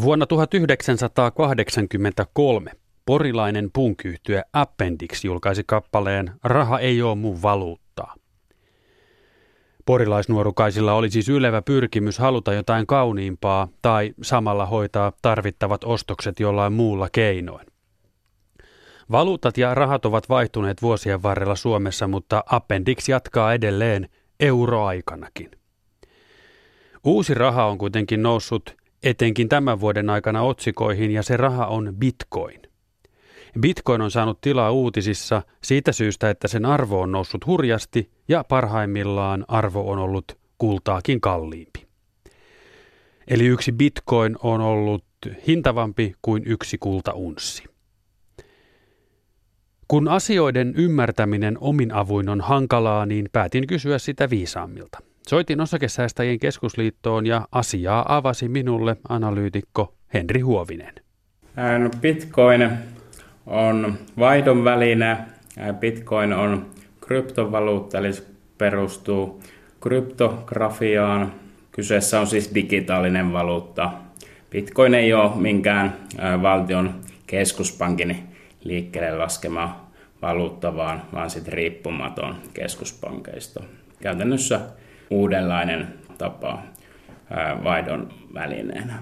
Vuonna 1983 porilainen punkyhtyö Appendix julkaisi kappaleen Raha ei ole mun valuuttaa. Porilaisnuorukaisilla oli siis ylevä pyrkimys haluta jotain kauniimpaa tai samalla hoitaa tarvittavat ostokset jollain muulla keinoin. Valuutat ja rahat ovat vaihtuneet vuosien varrella Suomessa, mutta Appendix jatkaa edelleen euroaikanakin. Uusi raha on kuitenkin noussut etenkin tämän vuoden aikana otsikoihin ja se raha on bitcoin. Bitcoin on saanut tilaa uutisissa siitä syystä, että sen arvo on noussut hurjasti ja parhaimmillaan arvo on ollut kultaakin kalliimpi. Eli yksi bitcoin on ollut hintavampi kuin yksi kultaunssi. Kun asioiden ymmärtäminen omin avuin on hankalaa, niin päätin kysyä sitä viisaammilta. Soitin osakesäästäjien keskusliittoon ja asiaa avasi minulle analyytikko Henri Huovinen. No Bitcoin on vaihdon väline. Bitcoin on kryptovaluutta, eli perustuu kryptografiaan. Kyseessä on siis digitaalinen valuutta. Bitcoin ei ole minkään valtion keskuspankin liikkeelle laskema valuutta, vaan, vaan sitten riippumaton keskuspankeista. Käytännössä uudenlainen tapa vaihdon välineenä.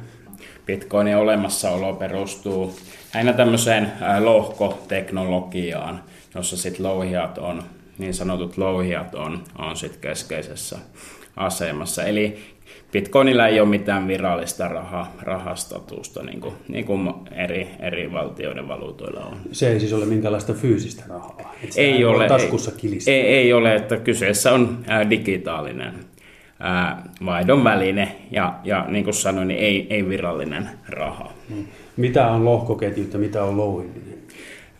Bitcoinin olemassaolo perustuu aina tämmöiseen lohkoteknologiaan, jossa sitten louhijat on, niin sanotut louhijat on, on sitten keskeisessä asemassa. Eli Bitcoinilla ei ole mitään virallista raha, rahastatusta, niin kuin, niin kuin eri, eri valtioiden valuutoilla on. Se ei siis ole minkäänlaista fyysistä rahaa? Ei ole, taskussa ei, ei, ei ole, että kyseessä on digitaalinen ää, vaihdon väline ja, ja niin kuin sanoin, niin ei, ei virallinen raha. Hmm. Mitä on lohkoketjut ja mitä on louhiminen?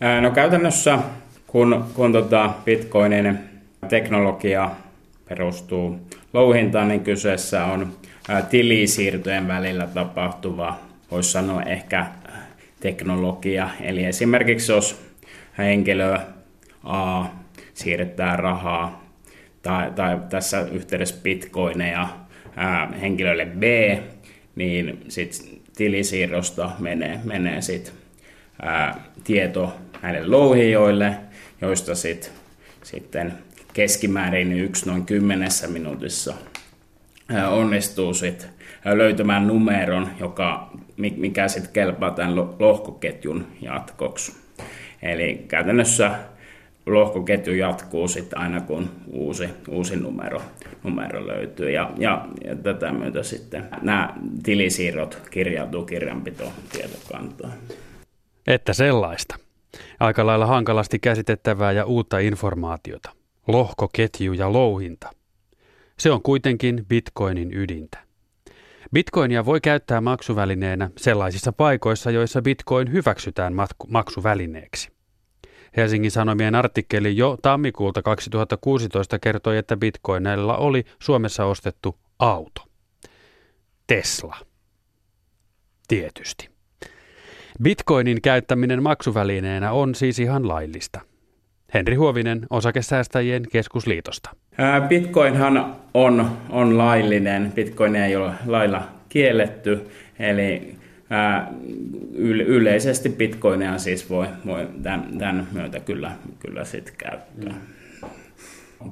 Ää, no käytännössä, kun, kun tota Bitcoinin teknologia perustuu louhintaan, niin kyseessä on tilisiirtojen välillä tapahtuva, voisi sanoa ehkä teknologia. Eli esimerkiksi jos henkilö A siirtää rahaa tai, tai tässä yhteydessä bitcoineja ää, henkilölle B, niin sitten tilisiirrosta menee, menee sit, ää, tieto näille louhijoille, joista sit, sitten keskimäärin yksi noin kymmenessä minuutissa onnistuu sit löytämään numeron, joka, mikä sitten kelpaa tämän lohkoketjun jatkoksi. Eli käytännössä lohkoketju jatkuu sitten aina kun uusi, uusi numero, numero löytyy. Ja, ja, ja tätä myötä sitten nämä tilisiirrot kirjautuu kirjanpito tietokantaan. Että sellaista. Aika lailla hankalasti käsitettävää ja uutta informaatiota. Lohkoketju ja louhinta. Se on kuitenkin bitcoinin ydintä. Bitcoinia voi käyttää maksuvälineenä sellaisissa paikoissa, joissa bitcoin hyväksytään maksuvälineeksi. Helsingin Sanomien artikkeli jo tammikuulta 2016 kertoi, että bitcoineilla oli Suomessa ostettu auto. Tesla. Tietysti. Bitcoinin käyttäminen maksuvälineenä on siis ihan laillista. Henri Huovinen osakesäästäjien keskusliitosta. Bitcoinhan on, on laillinen. Bitcoin ei ole lailla kielletty, eli yleisesti bitcoinia siis voi, voi tämän, tämän myötä kyllä, kyllä sit käyttää.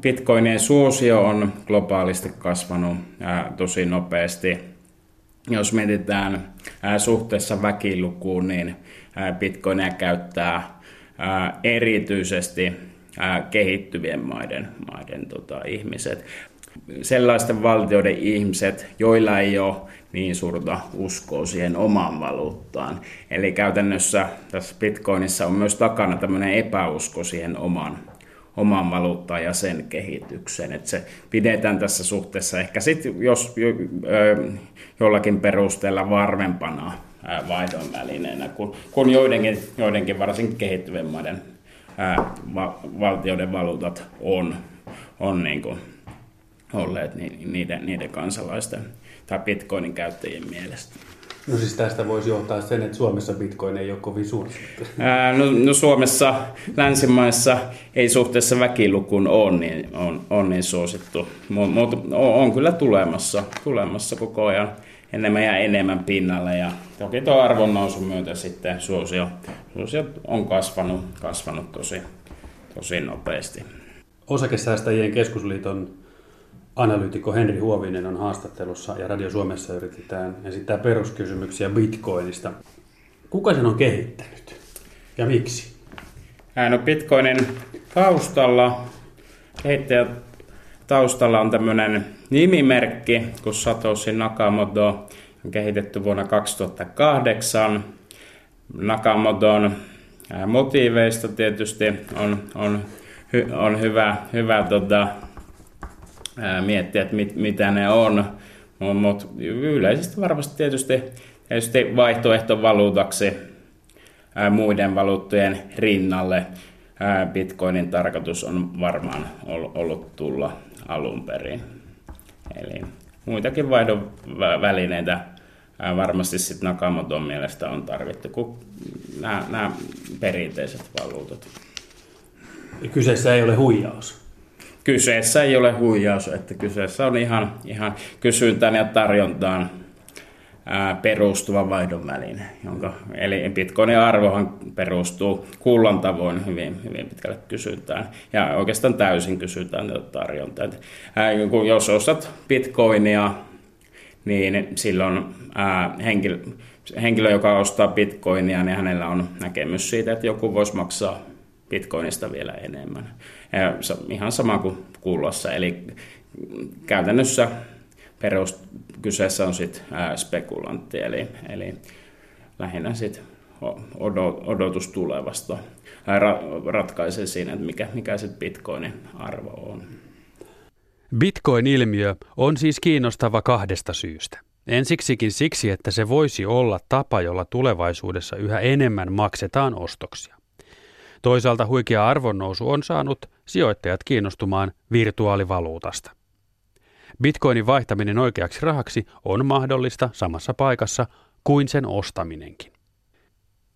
Bitcoinien suosio on globaalisti kasvanut ää, tosi nopeasti. Jos mietitään ää, suhteessa väkilukuun, niin ää, bitcoinia käyttää erityisesti kehittyvien maiden, maiden tota, ihmiset. Sellaisten valtioiden ihmiset, joilla ei ole niin suurta uskoa siihen omaan valuuttaan. Eli käytännössä tässä Bitcoinissa on myös takana tämmöinen epäusko siihen omaan, omaan valuuttaan ja sen kehitykseen. Että se pidetään tässä suhteessa ehkä sitten jo, jollakin perusteella varmempana vaihdon välineenä kuin, kuin joidenkin, joidenkin varsin kehittyvien maiden ää, va, valtioiden valuutat on, on niin kuin olleet niiden, niiden kansalaisten tai bitcoinin käyttäjien mielestä. No siis tästä voisi johtaa sen, että Suomessa bitcoin ei ole kovin suosittu. No, no Suomessa, länsimaissa ei suhteessa väkilukuun ole niin, on, on niin suosittu, mutta on, on kyllä tulemassa, tulemassa koko ajan enemmän ja enemmän pinnalle. Ja toki tuo arvon nousun myötä sitten suosio, suosio on kasvanut, kasvanut tosi, tosi nopeasti. Osakesäästäjien keskusliiton analyytikko Henri Huovinen on haastattelussa ja Radio Suomessa yritetään esittää peruskysymyksiä Bitcoinista. Kuka sen on kehittänyt ja miksi? No Bitcoinin taustalla, kehittäjä taustalla on tämmöinen nimimerkki, kun Satoshi Nakamoto on kehitetty vuonna 2008. Nakamoton motiiveista tietysti on, on, on hyvä, hyvä tota, miettiä, että mit, mitä ne on, mutta yleisesti varmasti tietysti, tietysti vaihtoehtovaluutaksi muiden valuuttojen rinnalle. Bitcoinin tarkoitus on varmaan ollut tulla alun perin. Eli muitakin vaihdon välineitä varmasti sitten Nakamoton mielestä on tarvittu kuin nämä, nämä perinteiset valuutat. Kyseessä ei ole huijaus. Kyseessä ei ole huijaus, että kyseessä on ihan, ihan kysyntään ja tarjontaan perustuva vaihdon väline. Jonka, eli Bitcoinin arvohan perustuu kullan tavoin hyvin, hyvin pitkälle kysyntään ja oikeastaan täysin kysyntään tarjontaan. Jos ostat Bitcoinia, niin silloin henkilö, henkilö, joka ostaa Bitcoinia, niin hänellä on näkemys siitä, että joku voisi maksaa Bitcoinista vielä enemmän. Ja ihan sama kuin kuulossa, eli käytännössä perus, kyseessä on sitten spekulantti, eli, eli lähinnä sitten odotus tulevasta ratkaisee siinä, että mikä, mikä se bitcoinin arvo on. Bitcoin-ilmiö on siis kiinnostava kahdesta syystä. Ensiksikin siksi, että se voisi olla tapa, jolla tulevaisuudessa yhä enemmän maksetaan ostoksia. Toisaalta huikea arvonnousu on saanut sijoittajat kiinnostumaan virtuaalivaluutasta. Bitcoinin vaihtaminen oikeaksi rahaksi on mahdollista samassa paikassa kuin sen ostaminenkin.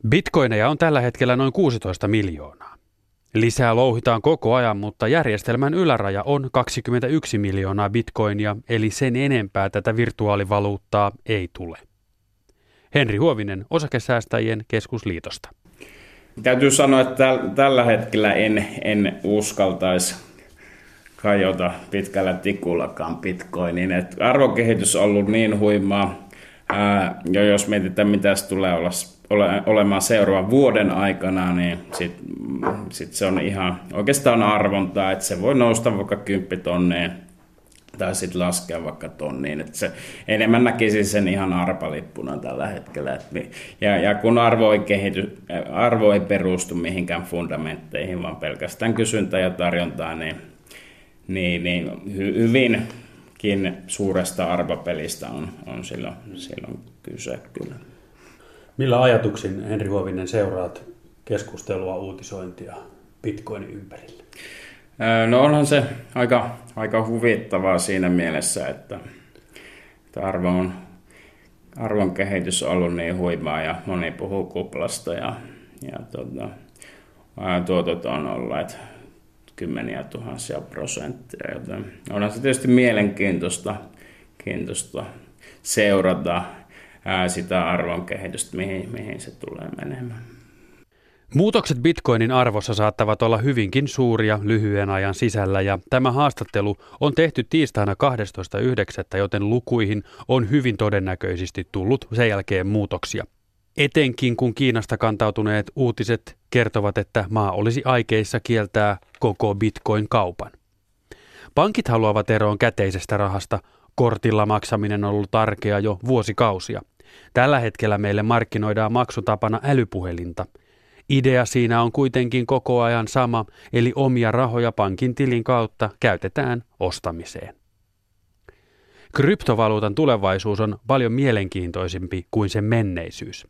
Bitcoineja on tällä hetkellä noin 16 miljoonaa. Lisää louhitaan koko ajan, mutta järjestelmän yläraja on 21 miljoonaa bitcoinia, eli sen enempää tätä virtuaalivaluuttaa ei tule. Henri Huovinen Osakesäästäjien keskusliitosta. Täytyy sanoa, että tällä hetkellä en, en uskaltaisi kajota pitkällä tikullakaan bitcoiniin. Et arvokehitys on ollut niin huimaa, ää, jo jos mietitään mitä se tulee olla, ole, olemaan seuraavan vuoden aikana, niin sitten sit se on ihan oikeastaan arvontaa, että se voi nousta vaikka 10 tonneen tai sitten laskea vaikka tonniin. Että se enemmän näkisi sen ihan arpalippuna tällä hetkellä. Et, ja, ja kun arvo ei, kehity, arvo ei perustu mihinkään fundamentteihin, vaan pelkästään kysyntä ja tarjontaa, niin, niin, niin hy, hyvinkin suuresta arvopelistä on, on silloin, silloin kyse kyllä. Millä ajatuksin, Henri Huovinen, seuraat keskustelua, uutisointia Bitcoinin ympärillä? No onhan se aika, aika huvittavaa siinä mielessä, että, että arvo on, arvon kehitys on ollut niin huimaa ja moni puhuu kuplasta ja, ja tuota, tuotot on olleet kymmeniä tuhansia prosenttia, joten onhan se tietysti mielenkiintoista kiintoista seurata sitä arvon kehitystä, mihin, mihin se tulee menemään. Muutokset bitcoinin arvossa saattavat olla hyvinkin suuria lyhyen ajan sisällä ja tämä haastattelu on tehty tiistaina 12.9., joten lukuihin on hyvin todennäköisesti tullut sen jälkeen muutoksia. Etenkin kun Kiinasta kantautuneet uutiset kertovat, että maa olisi aikeissa kieltää koko bitcoin-kaupan. Pankit haluavat eroon käteisestä rahasta. Kortilla maksaminen on ollut arkea jo vuosikausia. Tällä hetkellä meille markkinoidaan maksutapana älypuhelinta – Idea siinä on kuitenkin koko ajan sama, eli omia rahoja pankin tilin kautta käytetään ostamiseen. Kryptovaluutan tulevaisuus on paljon mielenkiintoisempi kuin sen menneisyys.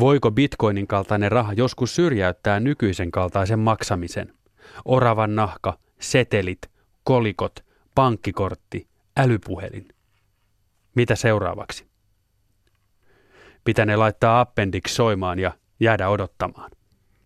Voiko bitcoinin kaltainen raha joskus syrjäyttää nykyisen kaltaisen maksamisen? Oravan nahka, setelit, kolikot, pankkikortti, älypuhelin. Mitä seuraavaksi? Pitänee laittaa appendix soimaan ja jäädä odottamaan.